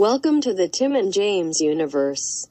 Welcome to the Tim and James universe.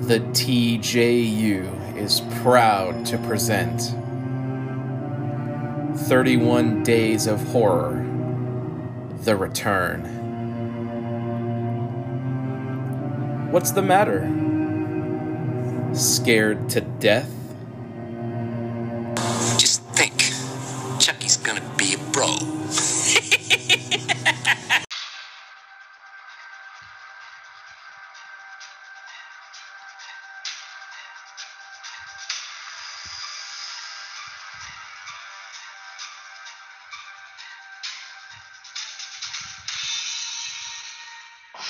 The TJU is proud to present 31 Days of Horror The Return. What's the matter? Scared to death? Just think, Chucky's gonna be a bro.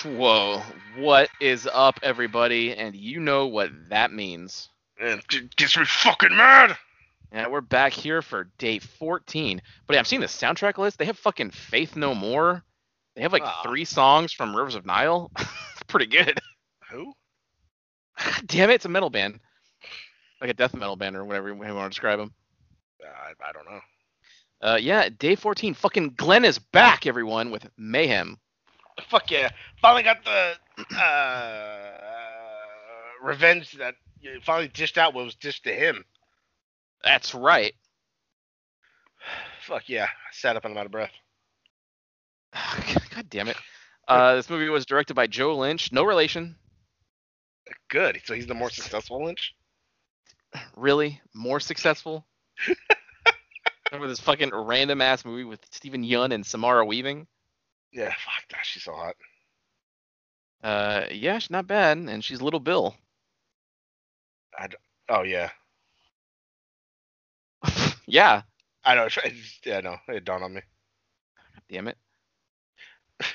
Whoa, what is up, everybody? And you know what that means. It gets me fucking mad. Yeah, we're back here for day 14. But yeah, I'm seeing the soundtrack list. They have fucking Faith No More. They have like Ah. three songs from Rivers of Nihil. it's pretty good. Who? Damn it, it's a metal band. Like a death metal band or whatever you want to describe them. Uh, I, I don't know. Uh, yeah, day 14. Fucking Glenn is back, everyone, with Mayhem. Fuck yeah! Finally got the uh, revenge that you finally dished out. What was dished to him? That's right. Fuck yeah! I sat up and I'm out of breath. God damn it. Uh, this movie was directed by Joe Lynch. No relation. Good. So he's the more successful Lynch. really more successful over this fucking random ass movie with Steven Yeun and Samara Weaving. Yeah. Fuck. Gosh, she's so hot. Uh, yeah, she's not bad, and she's Little Bill. I Oh yeah. yeah, I know. I yeah, no. It dawned on me. God damn it.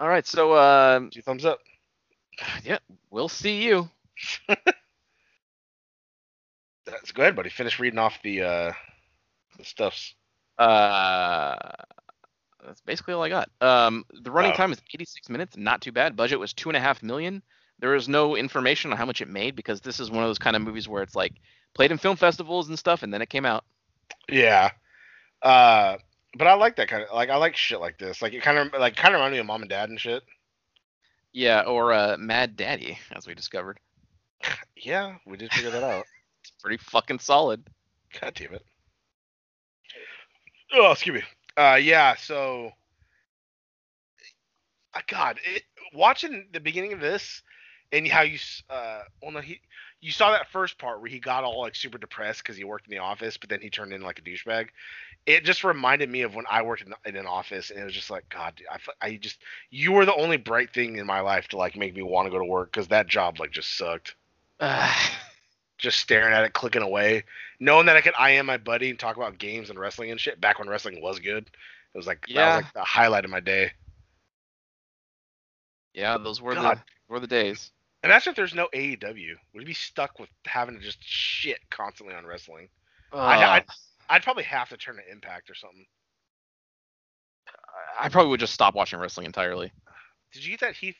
All right, so uh, Two thumbs up. yeah, we'll see you. That's go ahead, buddy. Finish reading off the uh the stuffs. Uh, that's basically all I got. Um, the running Oh. time is 86 minutes, not too bad. Budget was two and a half million. There is no information on how much it made because this is one of those kind of movies where it's like played in film festivals and stuff, and then it came out. Yeah. Uh, but I like that kind of like I like shit like this. Like it kind of like kind of remind me of mom and dad and shit. Yeah, or uh, Mad Daddy, as we discovered. Yeah, we did figure that out. It's pretty fucking solid. God damn it. Oh, excuse me. Uh, yeah. So, uh, God, it, watching the beginning of this and how you, uh, well, no, he, you saw that first part where he got all like super depressed because he worked in the office, but then he turned into like a douchebag. It just reminded me of when I worked in, in an office, and it was just like, God, dude, I, I just, you were the only bright thing in my life to like make me want to go to work because that job like just sucked. Just staring at it, clicking away, knowing that I could IM my buddy and talk about games and wrestling and shit. Back when wrestling was good, it was like that was like the highlight of my day. yeah, those were God. the were the days. Imagine if there's no AEW. Would you be stuck with having to just shit constantly on wrestling? I- Uh, I'd probably have to turn to Impact or something. I probably would just stop watching wrestling entirely. Did you get that Heath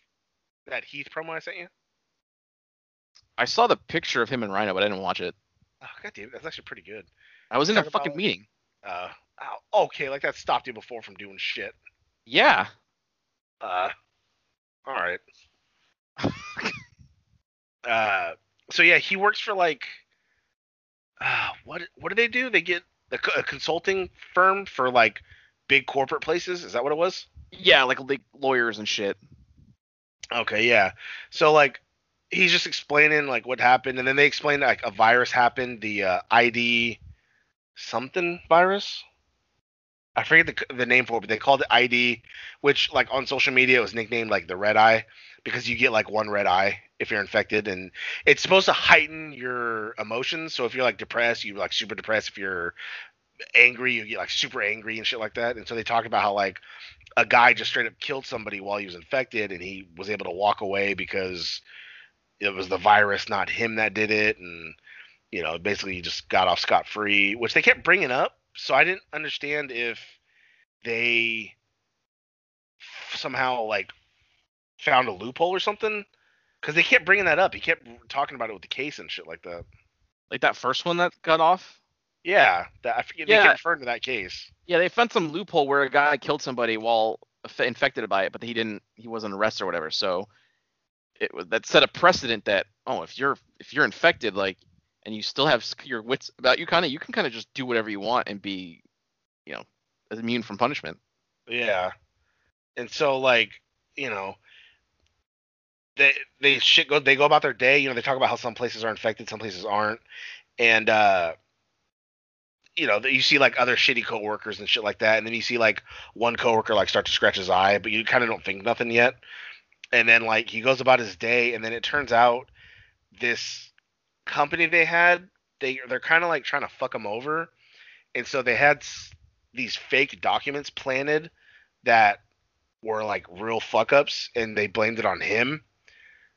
that Heath promo I sent you? I saw the picture of him and Rhino, but I didn't watch it. Oh, God damn, it, that's actually pretty good. I was in a Talk fucking about- meeting. Uh, oh, okay, like that stopped you before from doing shit. Yeah. Uh, all right. uh, so yeah, he works for like, uh, what what do they do? They get a, a consulting firm for like big corporate places. Is that what it was? Yeah, like, like lawyers and shit. Okay, yeah. So like, he's just explaining like what happened, and then they explain like a virus happened, the uh, ID something virus. I forget the the name for it, but they called it ID, which like on social media it was nicknamed like the red eye because you get like one red eye if you're infected, and it's supposed to heighten your emotions. So if you're like depressed, you're like super depressed. If you're angry, you get like super angry and shit like that. And so they talk about how like a guy just straight up killed somebody while he was infected, and he was able to walk away because it was the virus, not him that did it, and you know basically he just got off scot free, which they kept bringing up so I didn't understand if they somehow like found a loophole or something because they kept bringing that up. He kept talking about it with the case and shit like that. Like that first one that got off. Yeah, that I forget. They Yeah. kept referring to that case. Yeah, they found some loophole where a guy killed somebody while infected by it, but he didn't. He wasn't arrested or whatever. So it that set a precedent that oh, if you're if you're infected, like, and you still have your wits about you, kind of you can kind of just do whatever you want and be, you know, immune from punishment. Yeah. And so like, you know, they they shit go they go about their day, you know, they talk about how some places are infected, some places aren't. And uh you know, you see like other shitty coworkers and shit like that, and then you see like one coworker like start to scratch his eye, but you kind of don't think nothing yet. And then like he goes about his day, and then it turns out this company they had, they they're kind of like trying to fuck him over, and so they had s- these fake documents planted that were like real fuck ups and they blamed it on him.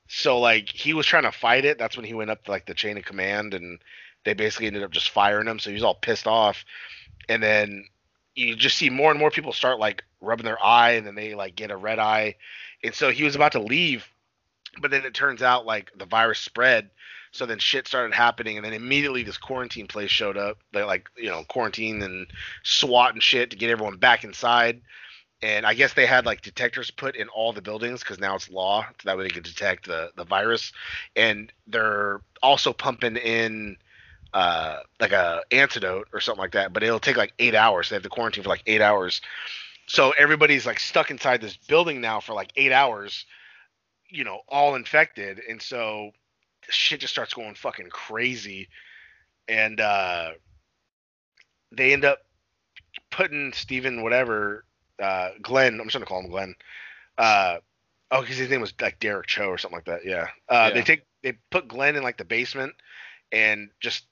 So like he was trying to fight it. That's when he went up to like the chain of command and they basically ended up just firing him. So he was all pissed off. And then you just see more and more people start like rubbing their eye and then they like get a red eye. And so he was about to leave, but then it turns out like the virus spread. So then shit started happening, and then immediately this quarantine place showed up. They like you know quarantine and SWAT and shit to get everyone back inside and I guess they had like detectors put in all the buildings because now it's law, so that way they can detect the the virus. And they're also pumping in uh like a antidote or something like that, but it'll take like eight hours. They have to quarantine for like eight hours. So everybody's like stuck inside this building now for like eight hours, you know, all infected, and so shit just starts going fucking crazy. And uh they end up putting Steven whatever uh, Glenn. I'm just gonna call him Glenn. Uh, oh, because his name was like Derek Cho or something like that. Yeah. Uh, They take they put Glenn in like the basement and just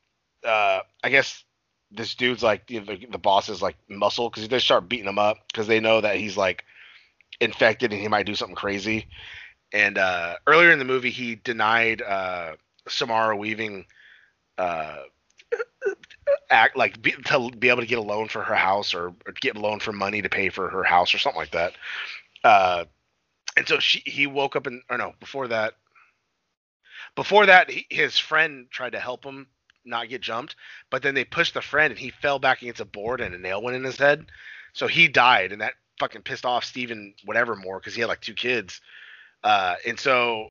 uh, I guess this dude's like you know, the, the boss is like muscle because they start beating him up because they know that he's like infected and he might do something crazy. And uh, earlier in the movie, he denied uh, Samara Weaving uh, act like be, to be able to get a loan for her house or, or get a loan for money to pay for her house or something like that. Uh, and so she he woke up and or no before that before that he, his friend tried to help him not get jumped, but then they pushed the friend and he fell back against a board and a nail went in his head, so he died and that fucking pissed off Steven whatever more because he had like two kids, uh, and so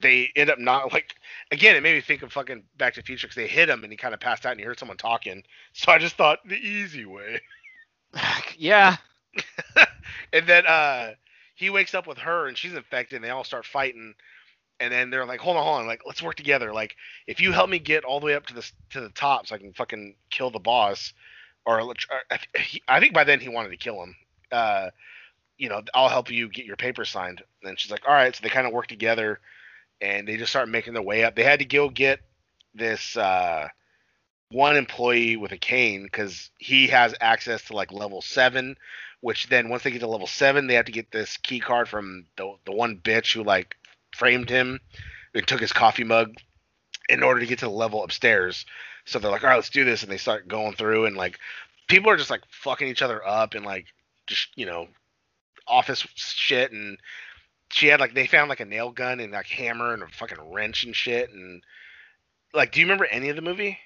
they end up not like again it made me think of fucking Back to the Future because they hit him and he kind of passed out and he heard someone talking, so I just thought the easy way. yeah. and then uh he wakes up with her and she's infected and they all start fighting and then they're like hold on hold on like let's work together. Like if you help me get all the way up to the to the top so i can fucking kill the boss or, or I, he, I think by then he wanted to kill him. Uh you know i'll help you get your papers signed. And she's like all right. So they kind of work together and they just start making their way up. They had to go get this uh one employee with a cane because he has access to like level seven which then once they get to level seven, they have to get this key card from the the one bitch who like framed him and took his coffee mug in order to get to the level upstairs. So they're like, all right, let's do this, and they start going through, and like people are just like fucking each other up and like just you know office shit, and she had like they found like a nail gun and like hammer and a fucking wrench and shit, and like, do you remember any of the movie?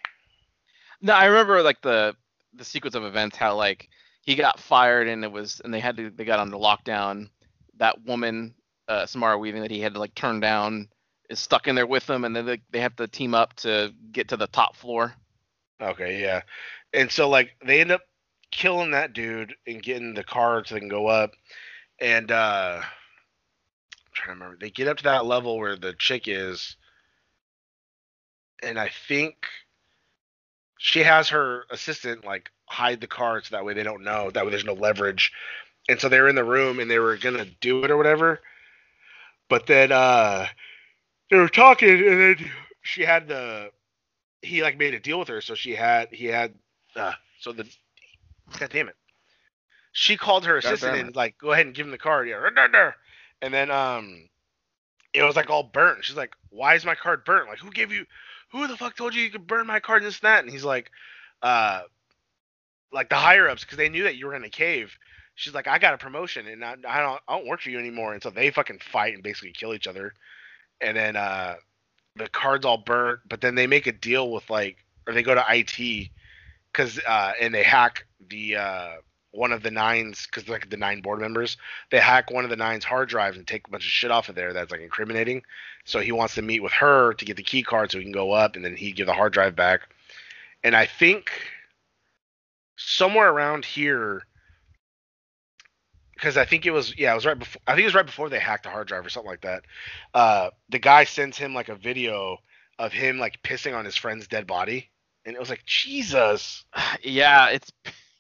No, I remember like the the sequence of events how like he got fired and it was and they had to they got under lockdown. That woman, uh, Samara Weaving, that he had to like turn down is stuck in there with them, and then they, they have to team up to get to the top floor. Okay, yeah. And so like they end up killing that dude and getting the card so they can go up. And uh I'm trying to remember. They get up to that level where the chick is and I think she has her assistant like hide the card so that way they don't know. That way there's no leverage. And so they're in the room and they were gonna do it or whatever. But then uh they were talking and then she had the he like made a deal with her, so she had he had uh so the God damn it. She called her assistant and like go ahead and give him the card, yeah. And then um it was like all burnt. She's like, Why is my card burnt? Like who gave you who the fuck told you you could burn my card and this and that? And he's like, uh like the higher ups because they knew that you were in a cave. She's like, I got a promotion and I, I don't I don't work for you anymore. And so they fucking fight and basically kill each other. And then uh, the card's all burnt. But then they make a deal with like, or they go to IT because uh, and they hack the uh, one of the nines because like the nine board members they hack one of the nines hard drives and take a bunch of shit off of there that's like incriminating. So he wants to meet with her to get the key card so he can go up and then he give the hard drive back. And I think somewhere around here because I think it was yeah, it was right before I think it was right before they hacked the hard drive or something like that. Uh, the guy sends him like a video of him like pissing on his friend's dead body, and it was like Jesus. yeah, it's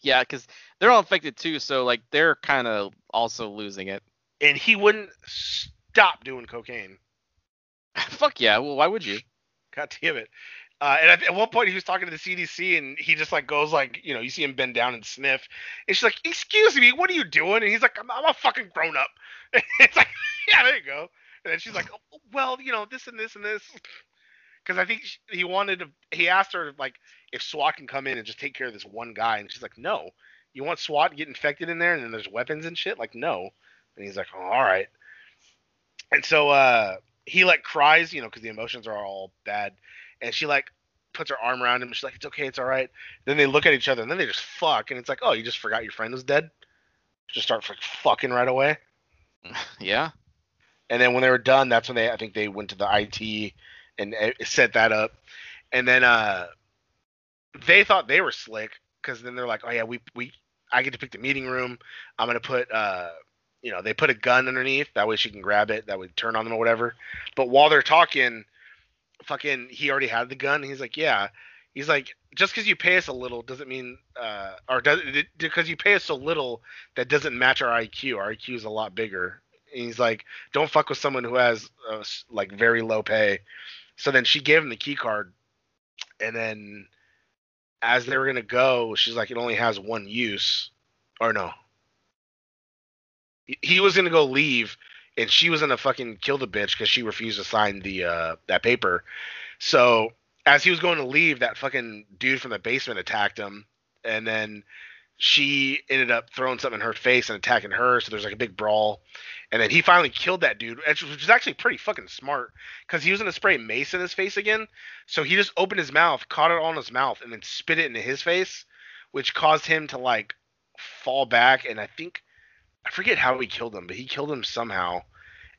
yeah, because they're all infected too, so like they're kind of also losing it. And he wouldn't stop doing cocaine. Fuck yeah! Well, why would you? God damn it. Uh, and at, one point he was talking to the CDC and he just like goes like you know you see him bend down and sniff. And she's like excuse me what are you doing? And he's like I'm, I'm a fucking grown up it's like yeah there you go. And then she's like oh, well you know this and this and this. Because I think she, he wanted to he asked her like if SWAT can come in and just take care of this one guy. And she's like no. You want SWAT to get infected in there and then there's weapons and shit? Like no. And he's like oh, all right and so uh he like cries you know because the emotions are all bad and she like puts her arm around him. She's like, "It's okay, it's all right." Then they look at each other, and then they just fuck, and it's like, "Oh, you just forgot your friend was dead." Just start fucking right away. Yeah. And then when they were done, that's when they I think they went to the IT and uh, set that up. And then uh they thought they were slick because then they're like, "Oh yeah, we we I get to pick the meeting room. I'm gonna put uh." You know, they put a gun underneath. That way she can grab it. That would turn on them or whatever. But while they're talking, fucking he already had the gun. He's like, yeah. He's like, just because you pay us a little doesn't mean, uh, or does because you pay us so little that doesn't match our IQ. Our IQ is a lot bigger. And he's like, don't fuck with someone who has uh, like very low pay. So then she gave him the key card, and then as they were gonna go, she's like, it only has one use, or no. He was gonna go leave, and she was gonna fucking kill the bitch because she refused to sign the uh that paper. So as he was going to leave, that fucking dude from the basement attacked him, and then she ended up throwing something in her face and attacking her. So there's like a big brawl, and then he finally killed that dude, which was actually pretty fucking smart because he was gonna spray mace in his face again. So he just opened his mouth, caught it on his mouth, and then spit it into his face, which caused him to like fall back. And I think I forget how he killed him, but he killed him somehow.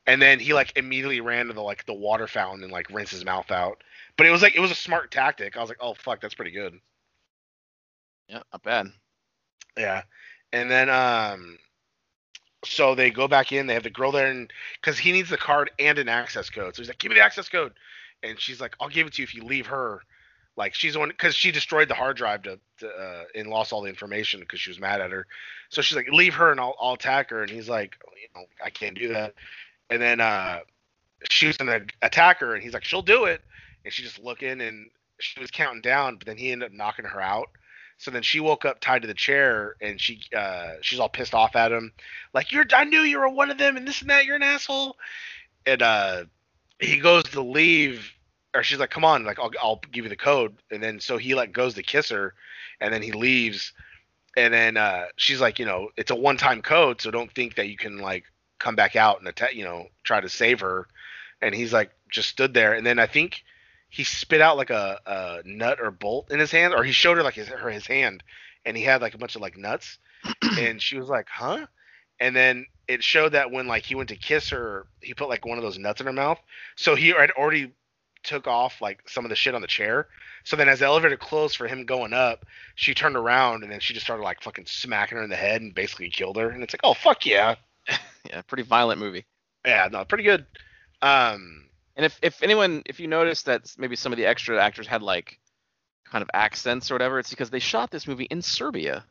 And then he like immediately ran to the like the water fountain and like rinsed his mouth out. But it was like it was a smart tactic. I was like, oh fuck, that's pretty good. Yeah, not bad. Yeah. And then um so they go back in, they have the girl there and cuz he needs the card and an access code. So he's like, "Give me the access code." And she's like, "I'll give it to you if you leave her." Like she's the one cuz she destroyed the hard drive to, to uh, and lost all the information cuz she was mad at her. So she's like, "Leave her and I'll I'll attack her." And he's like, oh, "You know, I can't do that." And then uh she was gonna attack her and he's like, "She'll do it." And she's just looking and she was counting down, but then he ended up knocking her out. So then she woke up tied to the chair and she uh she's all pissed off at him. Like you're I knew you were one of them and this and that, you're an asshole. And uh he goes to leave or she's like, Come on, like I'll I'll give you the code. And then so he like goes to kiss her and then he leaves and then uh she's like, you know, it's a one time code, so don't think that you can like come back out and attack you know, try to save her. And he's like just stood there and then I think he spit out like a, a nut or bolt in his hand, or he showed her like his her his hand, and he had like a bunch of like nuts, and she was like, "Huh?" And then it showed that when like he went to kiss her, he put like one of those nuts in her mouth. So he had already took off like some of the shit on the chair. So then as the elevator closed for him going up, she turned around and then she just started like fucking smacking her in the head and basically killed her. And it's like, oh fuck yeah, Yeah, pretty violent movie. yeah, no, pretty good. Um, And if if anyone if you notice that maybe some of the extra actors had like kind of accents or whatever, it's because they shot this movie in Serbia.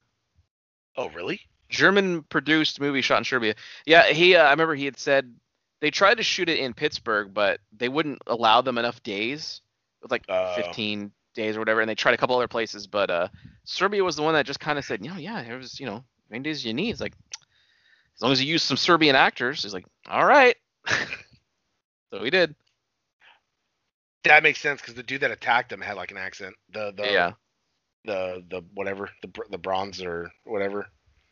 oh really? German produced movie shot in Serbia. Yeah, he uh, I remember he had said they tried to shoot it in Pittsburgh, but they wouldn't allow them enough days. With like Oh. 15 days or whatever, and they tried a couple other places, but uh Serbia was the one that just kind of said, "No, yeah, it was, you know, many days you need." It's like as long as you use some Serbian actors, he's like, "All right." so we did. That makes sense because the dude that attacked him had like an accent. The the yeah. the the whatever the the bronze or whatever.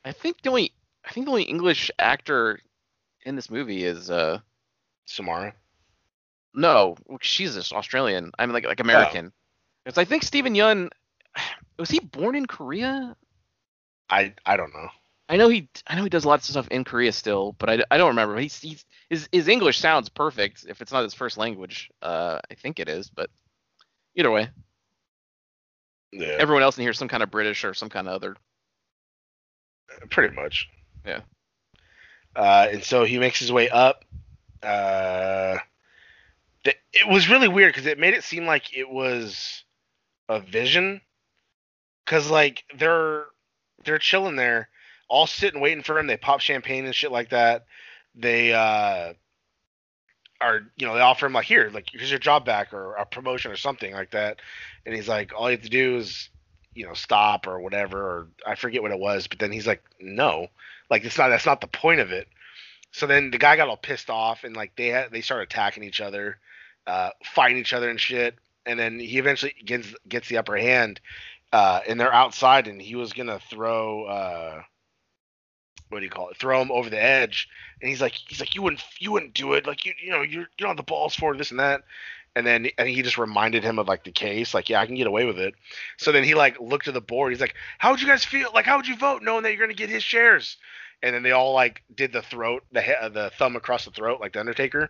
I think the only I think the only English actor in this movie is uh Samara. no she's just Australian. I mean like like American. Because I think Steven Yeun was he born in Korea? I I don't know. I know he I know he does lots of stuff in Korea still, but I, I don't remember. He's, he's his his English sounds perfect if it's not his first language. Uh, I think it is, but either way, Yeah, everyone else in here is some kind of British or some kind of other. pretty much. Yeah. Uh, and so he makes his way up. Uh, th- it was really weird because it made it seem like it was a vision. Cause like they're they're chilling there, all sitting waiting for him. They pop champagne and shit like that. They uh are you know they offer him like here like here's your job back or a promotion or something like that, and he's like all you have to do is you know stop or whatever or I forget what it was, but then he's like no, like it's not that's not the point of it. So then the guy got all pissed off and like they had, they started attacking each other, uh, fighting each other and shit. And then he eventually gets gets the upper hand, uh, and they're outside and he was gonna throw uh, what do you call it? Throw him over the edge. And he's like he's like you wouldn't you wouldn't do it like you you know you're you don't have the balls for this and that. And then and he just reminded him of like the case like yeah I can get away with it. So then he like looked at the board. He's like how would you guys feel like how would you vote knowing that you're gonna get his shares? and then they all like did the throat, the he- the thumb across the throat, like the Undertaker,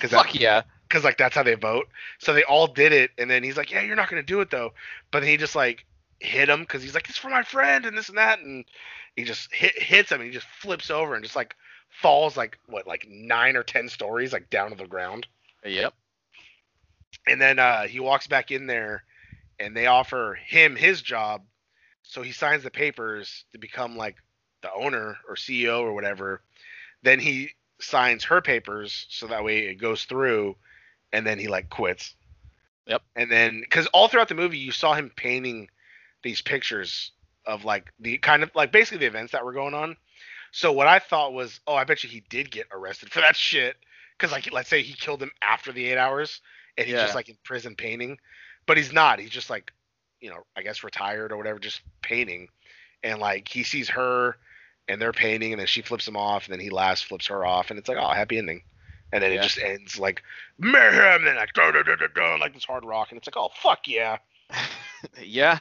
Cause Fuck that- yeah! because like that's how they vote. So they all did it, and then he's like, "Yeah, you're not gonna do it though." But then he just like hit him because he's like, "It's for my friend," and this and that, and he just hit, hits him, and he just flips over and just like falls like what like nine or ten stories like down to the ground. Yep. And then uh, he walks back in there, and they offer him his job. So he signs the papers to become like the owner or CEO or whatever. Then he signs her papers so that way it goes through, and then he like quits. Yep. And then because all throughout the movie you saw him painting these pictures of like the kind of like basically the events that were going on. So what I thought was, oh, I bet you he did get arrested for that shit. Because like let's say he killed him after the eight hours, and he's Yeah. just like in prison painting, but he's not. He's just like, you know, I guess retired or whatever, just painting. And like he sees her, and they're painting, and then she flips him off, and then he last flips her off, and it's like, oh, happy ending. And then it just ends like mayhem, and then like like this hard rock, and it's like, oh fuck yeah, yeah.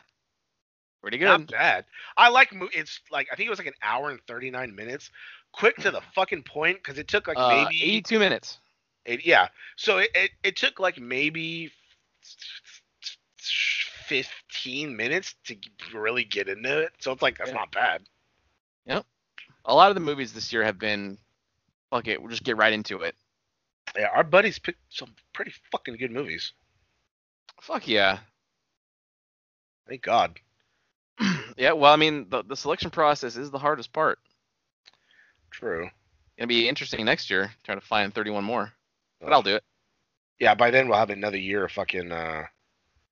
Pretty good. not bad. I like mo- it's like I think it was like an hour and thirty nine minutes, quick to the fucking point, because it took like Uh, maybe 82 minutes. It, yeah. So it, it, it took like maybe 15 minutes to really get into it. So it's like, that's Yeah. not bad. Yep. A lot of the movies this year have been, fuck it, we'll just get right into it. Yeah, our buddies picked some pretty fucking good movies. Fuck yeah. Thank God. Yeah, well, I mean, the, the selection process is the hardest part. True. Gonna be interesting next year, trying to find 31 more. But I'll do it. Yeah, by then we'll have another year of fucking uh,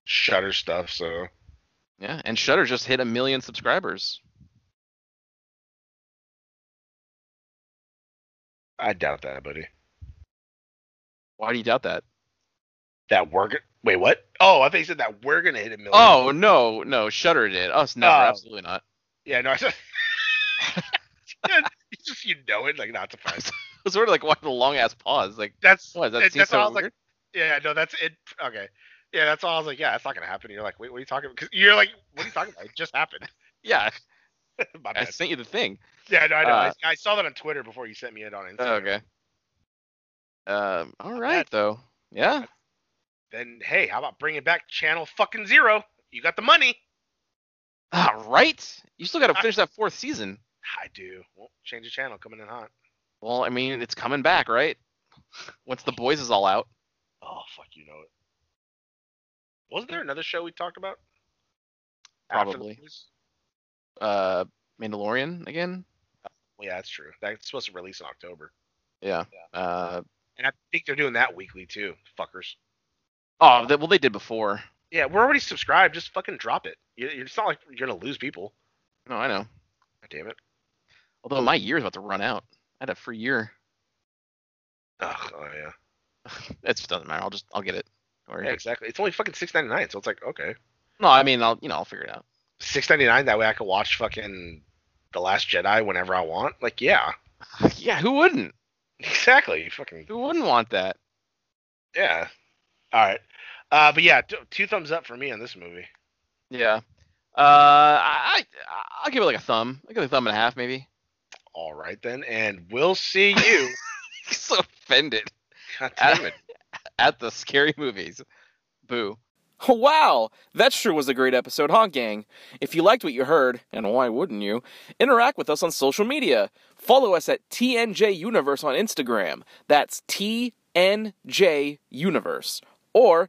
Shudder stuff. So Yeah, and Shudder just hit a million subscribers. I doubt that, buddy. Why do you doubt that? That we're go- wait, what? Oh, I think you said that we're gonna hit a million. Oh no, no, Shudder did. Us never, Oh. absolutely not. yeah, no, I said. you just you know it, like not surprised. It was sort of like why the long ass pause. Like, That's what? That that- seem that's so all I was like. weird? Yeah, no, that's it. Okay. Yeah, that's all I was like. Yeah, that's not gonna happen. And you're like, wait, what are you talking about? Because you're like, what are you talking about? It just happened. yeah, I sent you the thing. Yeah, no, I know. uh, I, I saw that on Twitter before you sent me it on Instagram. Okay. Um. All right, bad. though. Yeah. Then hey, how about bringing back Channel fucking Zero? You got the money. Ah, right. You still got to finish that fourth season. I do. Well, change the channel, coming in hot. Well, I mean, it's coming back, right? Once the boys is all out. Oh fuck, you know it. Wasn't there another show we talked about? Probably. Uh, Mandalorian again. Well, yeah, that's true. That's supposed to release in October, Yeah. Uh. and I think they're doing that weekly too. Fuckers. Oh, they, well, they did before. Yeah, we're already subscribed. Just fucking drop it. You- It's not like you're gonna lose people. No, I know. God damn it. Although my year is about to run out. I had a free year. Ugh, oh yeah. It doesn't matter. I'll just I'll get it. Or Yeah, exactly. It's only fucking six ninety nine, so it's like okay. no, I mean I'll you know I'll figure it out. six ninety nine. That way I could watch fucking the Last Jedi whenever I want. Like, yeah, yeah, who wouldn't? exactly. Fucking Who wouldn't want that? yeah. All right. Uh, but yeah, t- two thumbs up for me on this movie. Yeah. Uh, I, I I'll give it like a thumb. I'll give it a thumb and a half, maybe. All right then, and we'll see you. He's so offended God damn it. at the scary movies. Boo. Wow, that sure was a great episode, huh, gang? If you liked what you heard, and why wouldn't you, interact with us on social media. Follow us at TNJ Universe on Instagram. That's TNJ Universe. Or